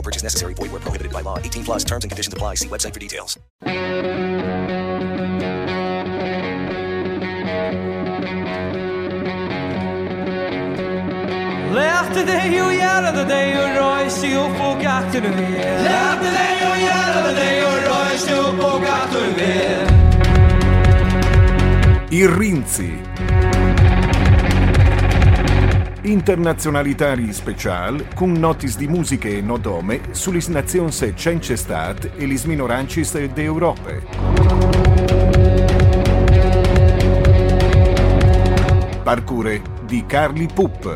No purchase necessary. Void where prohibited by law. 18 plus terms and conditions apply. See website for details. Left det gjorde det och röjste upp och gatorna ner. Left det gjorde det och röjste upp och gatorna ner. Irrinzi Internazionalitari special con notis di musiche e nodome sulle nazioni cence stat e lis minorancis de Europe. Parcure di Carli Pupp.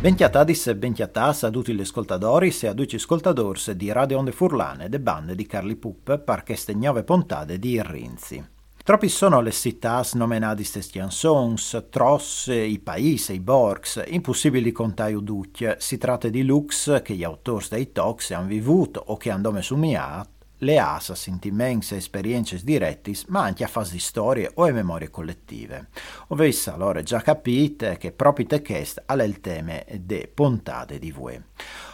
Bentiatadis e bentiatas a tutti gli ascoltatori e a tutti gli ascoltadors di Radio Onde Furlane de bande di Carli Pupp per queste nuove puntate di Rinzi. Troppi sono le città nominate queste chansons, tros, i paesi, i borgs, impossibili contare tutti. Si tratta di lux che gli autori dei talks hanno vivuto o che hanno somigliato le asa sentimenti e esperienze dirette, ma anche a fase di storie o e memorie collettive. Ovvero allora già capite che proprio te questo è il tema de puntate di voi.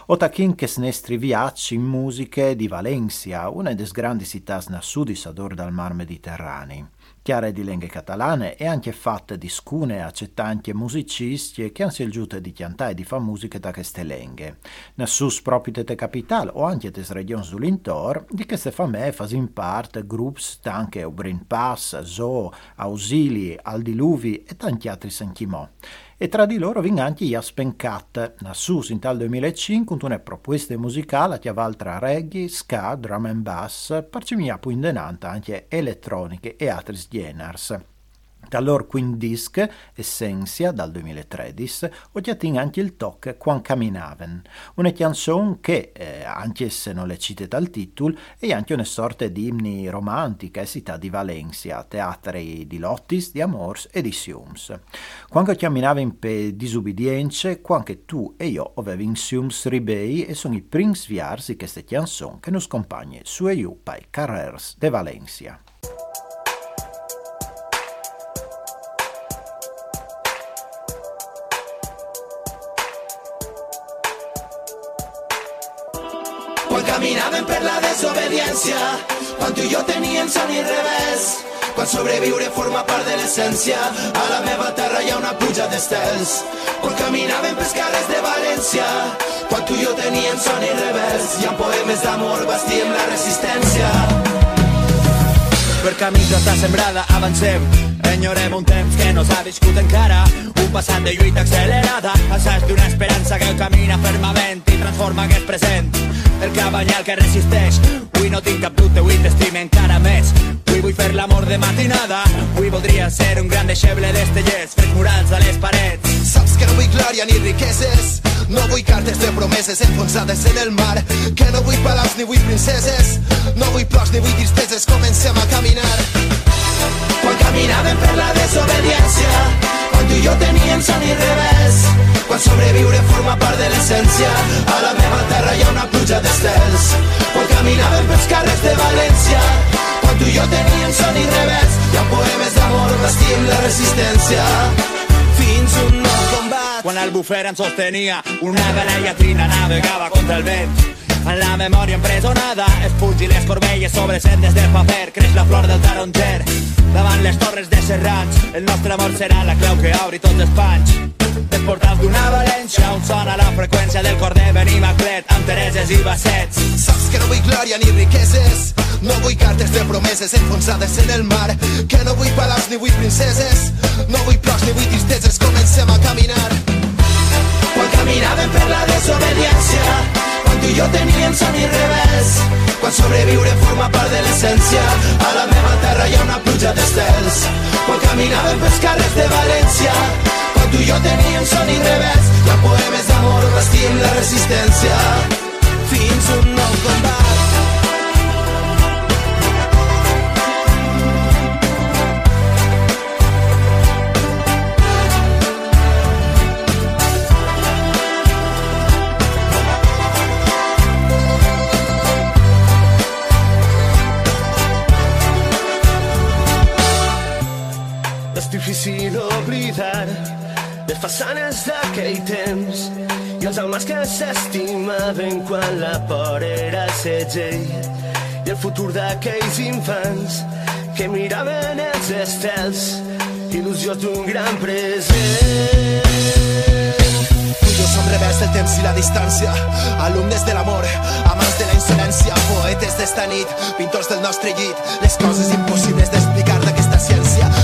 Otachin che snestri viaggi in musiche di Valencia, una delle grandi città nel sud sador dal mar Mediterraneo chiare di lingue catalane e anche fatte di scune accettanti musicisti che hanno scelto di cantare e di fare musica da queste lingue. Nessus proprio de capitale o anche des regioni dell'intorno di queste famiglie fanno parte gruppi anche Ubrin Pass, Zoo, Ausili, Aldiluvi e tanti altri senchimò e tra di loro ving anche Jaspen Cat, nassus in tal 2005 con una proposta musicale che valtra reggae, ska, drum and bass, parcimia più indenanta anche elettroniche e altri geners. Da loro quindi disc Essentia dal 2013 oggettin anche il toc Quan camminaven, una canzone che, eh, anche se non le cite dal titolo, è anche una sorta di imni romantica e città di Valencia, teatri di Lottis, di Amors e di Siums. Quando camminaven per disubbidienze, quando tu e io avevi in Siums ribei e sono i primi sviarsi di queste canzoni che nos compagni su e giù per carrers de Valencia. Quan caminaven per la desobediència, quan tu i jo teníem son i revés, quan sobreviure forma part de l'essència, a la meva terra hi ha una pluja d'estels. Quan caminaven pels carrers de València, quan tu i jo teníem son i revés, i amb poemes d'amor bastíem la resistència. Per camins d'estar sembrada avancem, enyorem un temps que no s'ha viscut encara, un passat de lluita accelerada, assaig d'una esperança que camina fermament i transforma aquest present. El cabanyal que resisteix, avui no tinc cap dubte, avui t'estime encara més. Avui vull fer l'amor de matinada, avui voldria ser un gran deixeble d'estellers, fets murals a les parets. Saps que no vull glòria ni riqueses. No vull cartes de promeses enfonsades en el mar. Que no vull palaus ni vull princeses. No vull plors ni vull tristeses. Comencem a caminar. Quan caminaven per la desobediència, quan tu i jo teníem son i revés, quan sobreviure forma part de l'essència, a la meva terra hi ha una pluja d'estels. Quan caminaven pels carrers de València, quan tu i jo teníem son i revés, i amb poemes d'amor bastim la resistència. Fins un nou combat. Quan el bufer ens sostenia, una velella trina navegava contra el vent. En la memòria empresonada, es pungi les corbelles sobre sendes de paper, creix la flor del taronger. Davant les torres de Serrans. El nostre amor serà la clau que obri tots els panys. Des portals d'una València on sona la freqüència del cor de Benimaclet amb Tereses i Bassets. Saps que no vull glòria ni riqueses, no vull cartes de promeses enfonsades en el mar, que no vull palaus ni vull princeses, no vull plors ni vull tristeses, comencem a caminar. Quan caminàvem per la desobediència, tu i jo teníem i revés, quan sobreviure forma part de l'essència, a la meva terra hi ha una pluja d'estels. Quan caminàvem pels carrers de València, quan tu i jo teníem son i revés, ha poemes d'amor, vestim la resistència, fins un nou combat. Difícil oblidar les façanes d'aquell temps i els homes que s'estimaven quan la por era segell i el futur d'aquells infants que miraven els estels il·lusió d'un gran present Tu som rebels del temps i la distància, alumnes de l'amor, amants de la insolència, poetes d'esta nit, pintors del nostre llit, les coses impossibles d'explicar d'aquesta ciència.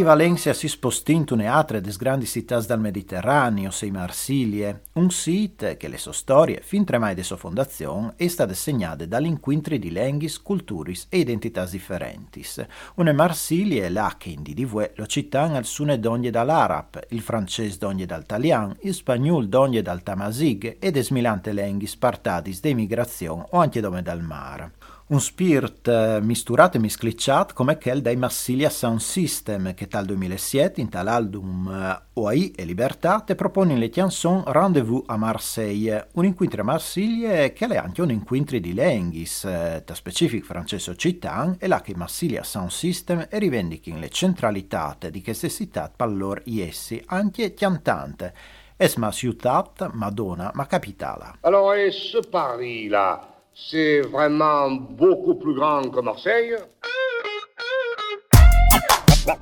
di Valencia si spostintune altre des grandi città dal Mediterraneo, sei Marsilie, un sito che le sue storie, fin tremai de sua fondazione, è state segnate dall'inquintri di lenghis, culturis e identità differenti. Una Marsilie là che in DDV lo cittano al sune d'ogni dall'arab, il francese d'ogni dal talian, il spagnolo d'ogni dal tamasig ed esmilante lenghis spartadis d'emigrazione o anche dome dal mare un spirit eh, misturato e misclicciato come quel dei Massilia Sound System che dal 2007 in tal album eh, OAI e Libertà te propone le chanson Rendezvous a Marseille, un incontro a Marsiglia che è anche un incontro di lenghis, eh, da specific francese occitan e là che Massilia Sound System e rivendichi le centralità di queste città per loro iessi anche chiantante. Es ma ciutat, Madonna, ma capitala. Alors, et ce Paris-là, c'est vraiment beaucoup plus grand que Marseille. À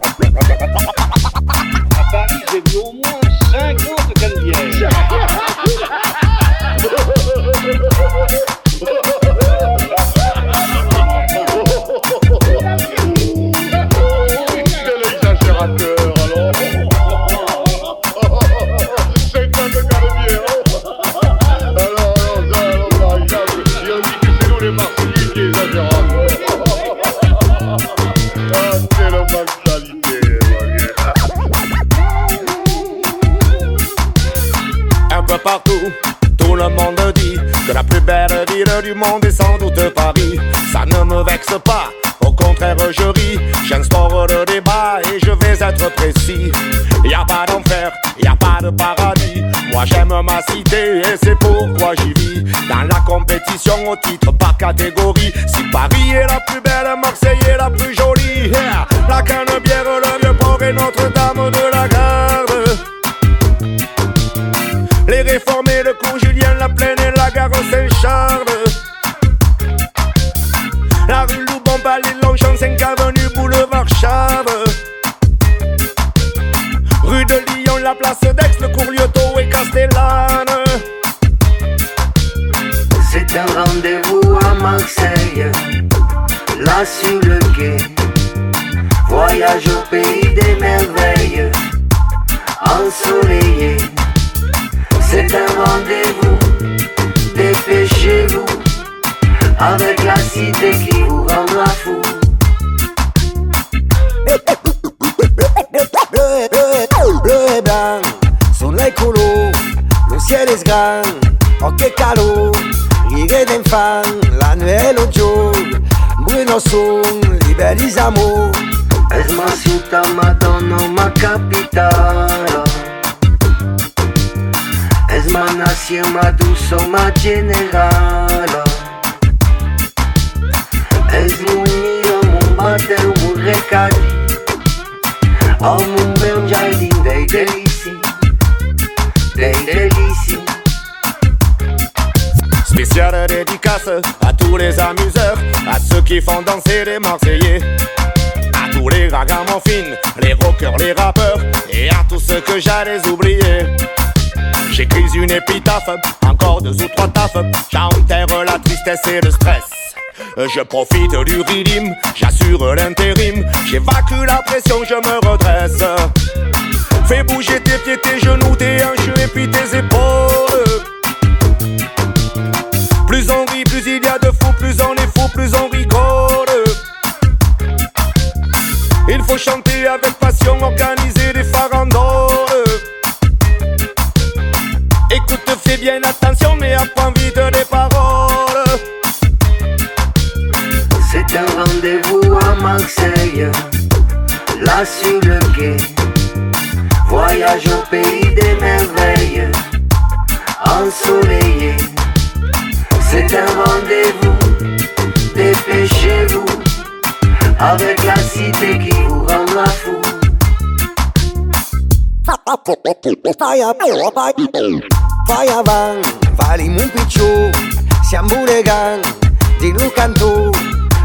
Paris, j'ai vu au moins 50 cannebières. et c'est pourquoi j'y vis. Dans la compétition au titre par catégorie. Si Paris est la plus belle, Marseille est la plus jolie. La canne-bière, le vieux port et Notre-Dame de la Garde. Les réformés, le cours Julien, la plaine et la gare Saint-Charles. La rue Loubon, Palais, Longchamp, 5 avenue, boulevard Chave. Rue de Lyon, la place d'Aix, Là sur le quai. Voyage au pays des merveilles, ensoleillé. C'est un rendez-vous, dépêchez-vous. Avec la cité qui vous rendra fou Bleu et blanc, le ciel est grand, ok Rive din fan, la nuit lo giorno, Bruno son, liberi amor. Es ma città, madonna, ma capitale. Es ma nación, ma duso, ma generala. Es munio, mu mater, mu recadi. Am un bel jardin dei delici, dei delici. Spéciale dédicace à tous les amuseurs, à ceux qui font danser les Marseillais, à tous les ragamuffins, les rockers, les rappeurs, et à tous ceux que j'allais oublier. J'écris une épitaphe, encore deux ou trois tafs, j'enterre la tristesse et le stress. Je profite du rythme, j'assure l'intérim, j'évacue la pression, je me redresse. Fais bouger tes pieds, tes genoux, tes hanches et puis tes Vai avant, valim un picciù, siamo pure gang, di Luca tu,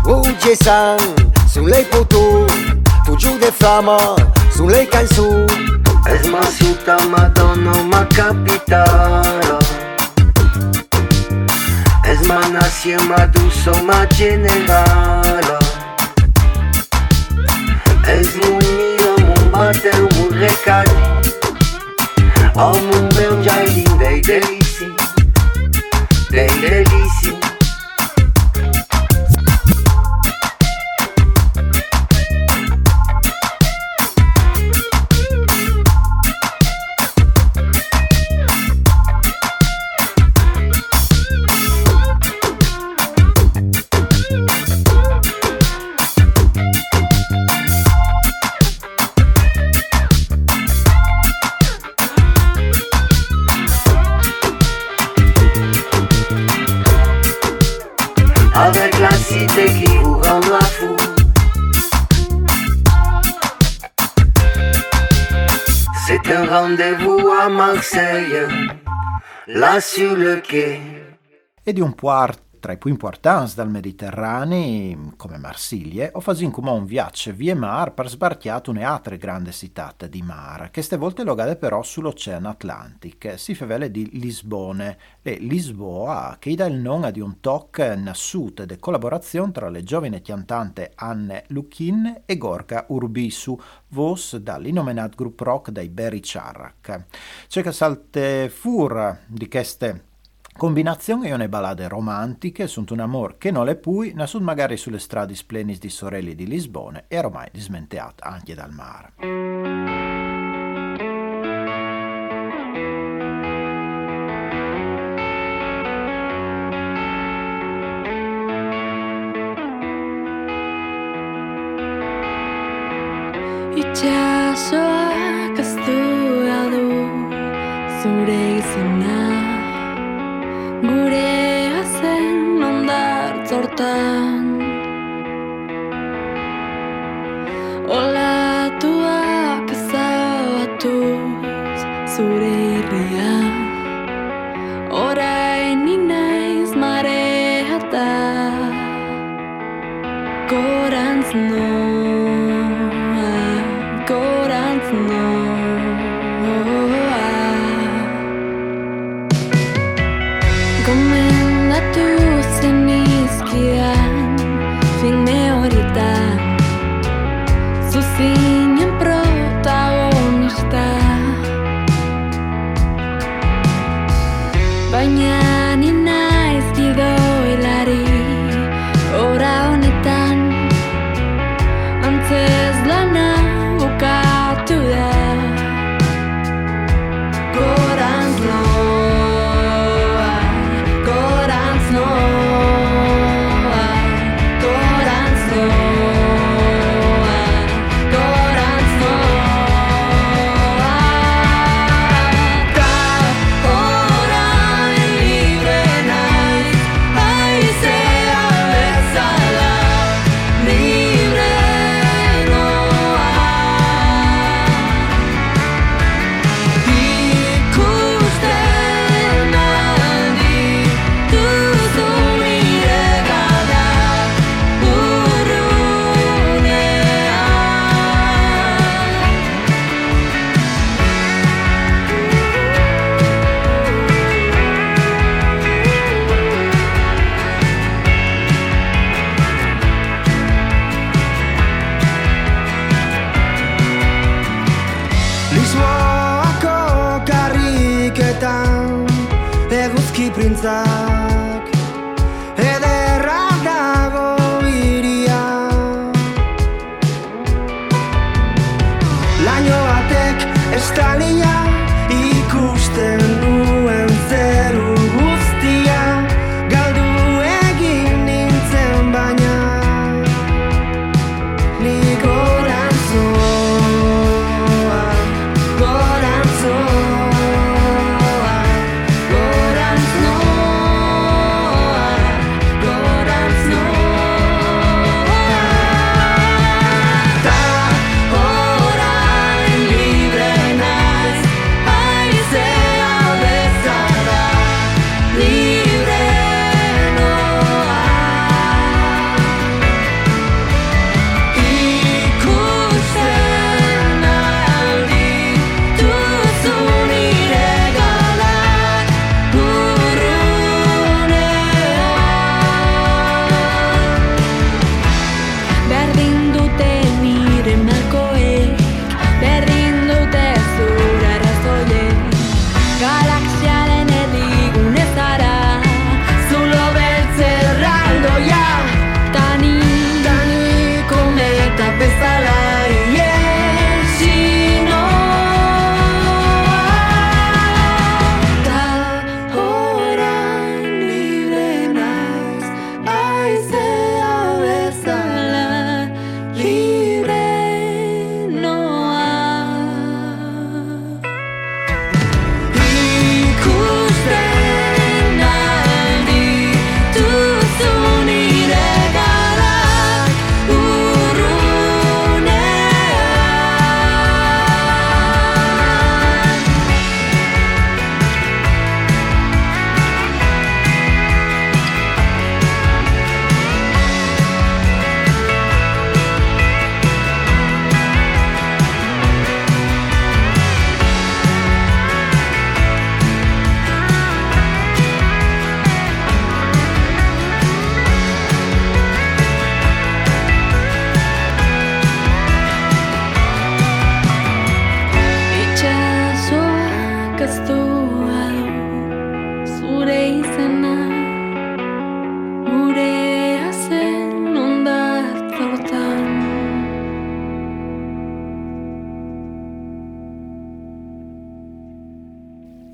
Uge San, sulle potù, tu giù de flama, sulle canzù. Es masuta madonna ma capitara Es manasie ma duso ma generala Es munio mu mater un recadito Ao mundo é onde a linda e delícia. Rendez-vous à Marseille, là sur le quai. e di un puart tra i più importanti dal Mediterraneo, come Marsiglia, o fasin come un viaggio via mar per sbarchiare une altre grandi città di mare, che ste volte logade però sull'Oceano Atlantico, si favele di Lisbone, e Lisboa, che dà il nome di un toc nasciuto de collaborazione tra le giovani cantanti Anne Luchin e Gorka Urbisu, vos dall'inomenato gruppo rock dai Berry Charrac. C'è che salte fur di queste Combinazione e une ballade romantiche sunt un amor che non le pui, ne sunt magari sulle strade splenis di Sorelli di Lisbona e ormai dismenteata anche dal mare. Itxasoak ez du du zure izena Gure maintenant. Comme la tour. stallion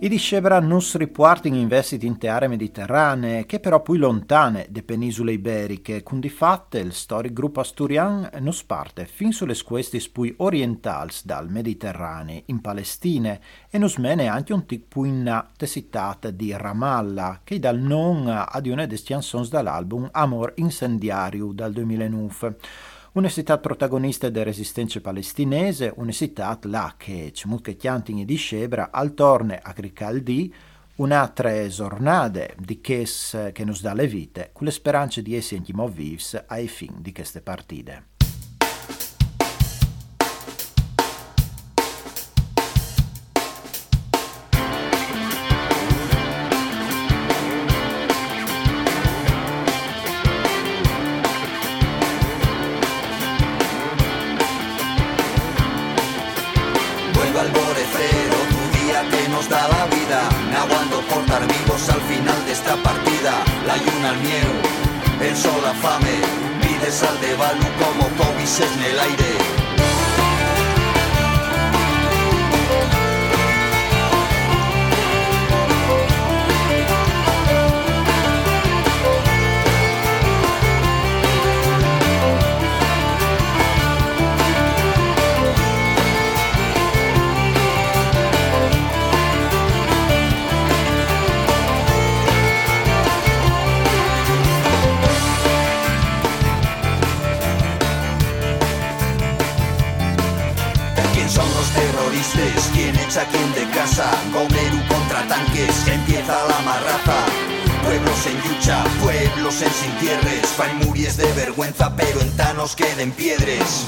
I discebra nus riporting investiti in aree mediterranee, che però poi lontane de penisole iberiche, con di fatte il storic gruppo asturian nus parte fin sulle questis pui orientals dal Mediterraneo in Palestine e nus mene anche un tic pui in tessitat di Ramallah, che dal non ad una des chansons dall'album Amor Incendiario dal 2009. Un'esitat protagonista della resistenza palestinese, un'esitat là che cemut chiantin di Scebra al torne a Cricaldi un'altra giornate di ches che nos dà le vite, con le speranze di essere vivs ai fin di queste partite. almiero, el sol la fame, vides al de como cómices en el aire. Terroristas? ¿Quién echa a quién de casa? Gomeru contra tanques, empieza la marraza. Pueblos en lucha, pueblos en sin tierres. Fain muries de vergüenza, pero en tanos queden piedres.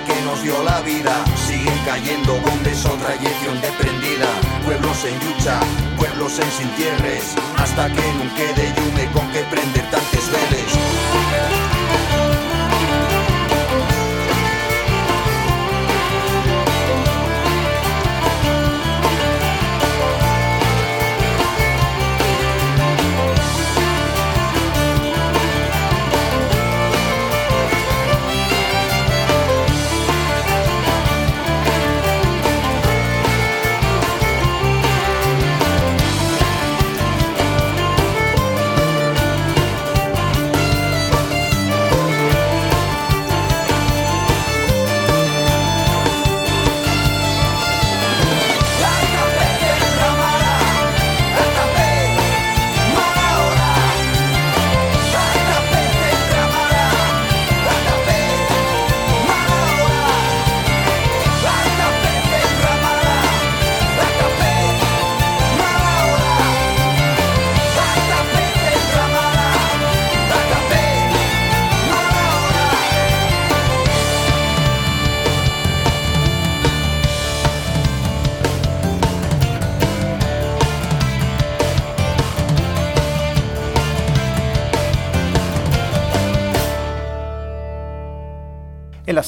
Negocio la vida. Siguen cayendo bombes o trayección desprendida. Pueblos en lucha, pueblos en sin tierres. Hasta que no quede yume con que prender tantos veles.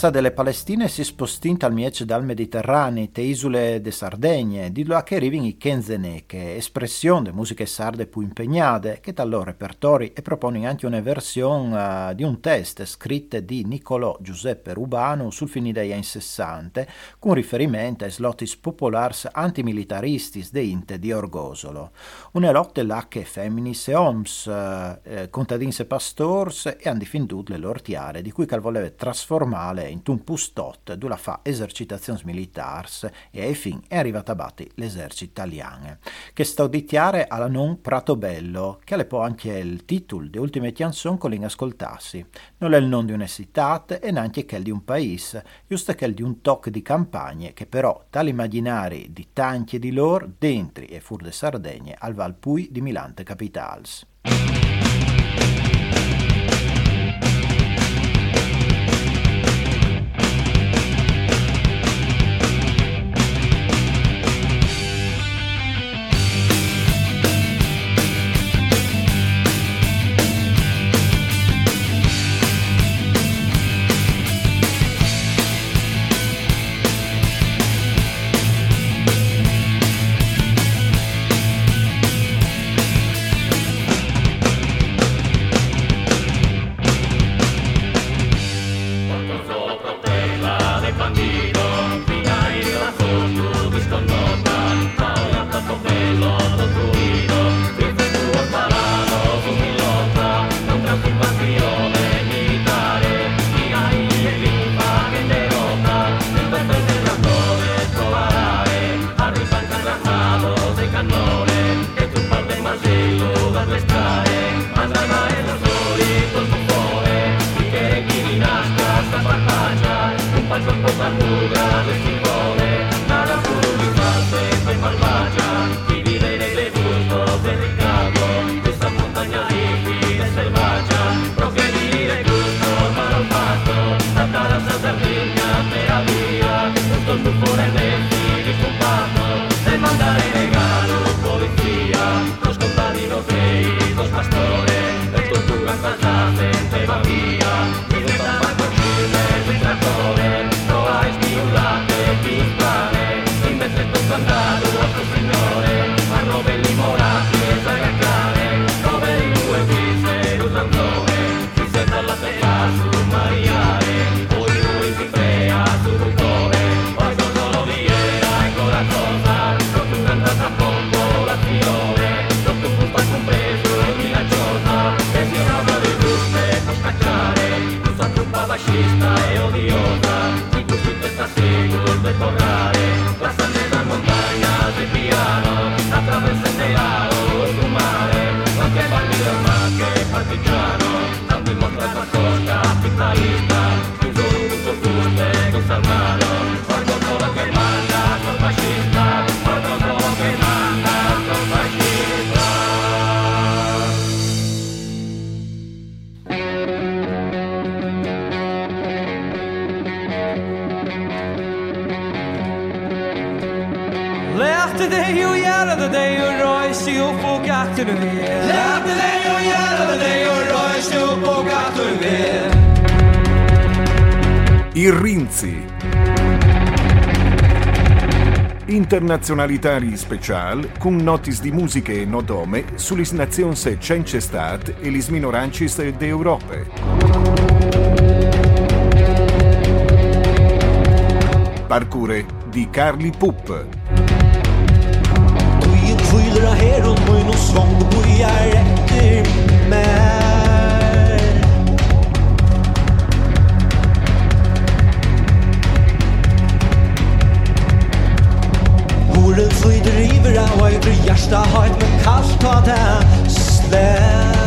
Sa delle Palestine si spostinta al miece dal Mediterraneo, te isole de Sardegne, di là che arrivano i Kenzeneche, espressione de musiche sarde più impegnate, che dal loro repertori e propone anche una versione uh, di un test scritto di Niccolò Giuseppe Rubano sul fine degli anni 60, con riferimento ai slotis popolars antimilitaristis de Inte di Orgosolo. Una lotte là che femminis e oms, uh, eh, contadins e pastors, e hanno difendut le loro tiare, di cui cal voleva trasformare in un pustot dove fa esercitazioni militari e ai fin è arrivata a batti l'esercito italiano, che sta auditiare alla non Prato Bello, che è poi anche il titolo di ultime canzoni con l'inascoltarsi. Non è il nome di una città e neanche quel di un paese, giusto quel di un tocco di campagne che però tali immaginari di tanti e di loro dentri e fur de Sardegne al Valpui di Milante Capitals. sacuda de på gaten ved Il Rinzi. Internazionalitari special con notis di musiche e nodome sulle nazioni cence stat e lis minorancis de Europe. Parcure di Carli Pupp. Byen fyller av her og og svang Du bøyer etter meg Året flyter i bra og i hjärsta har ett med kallt ta det slä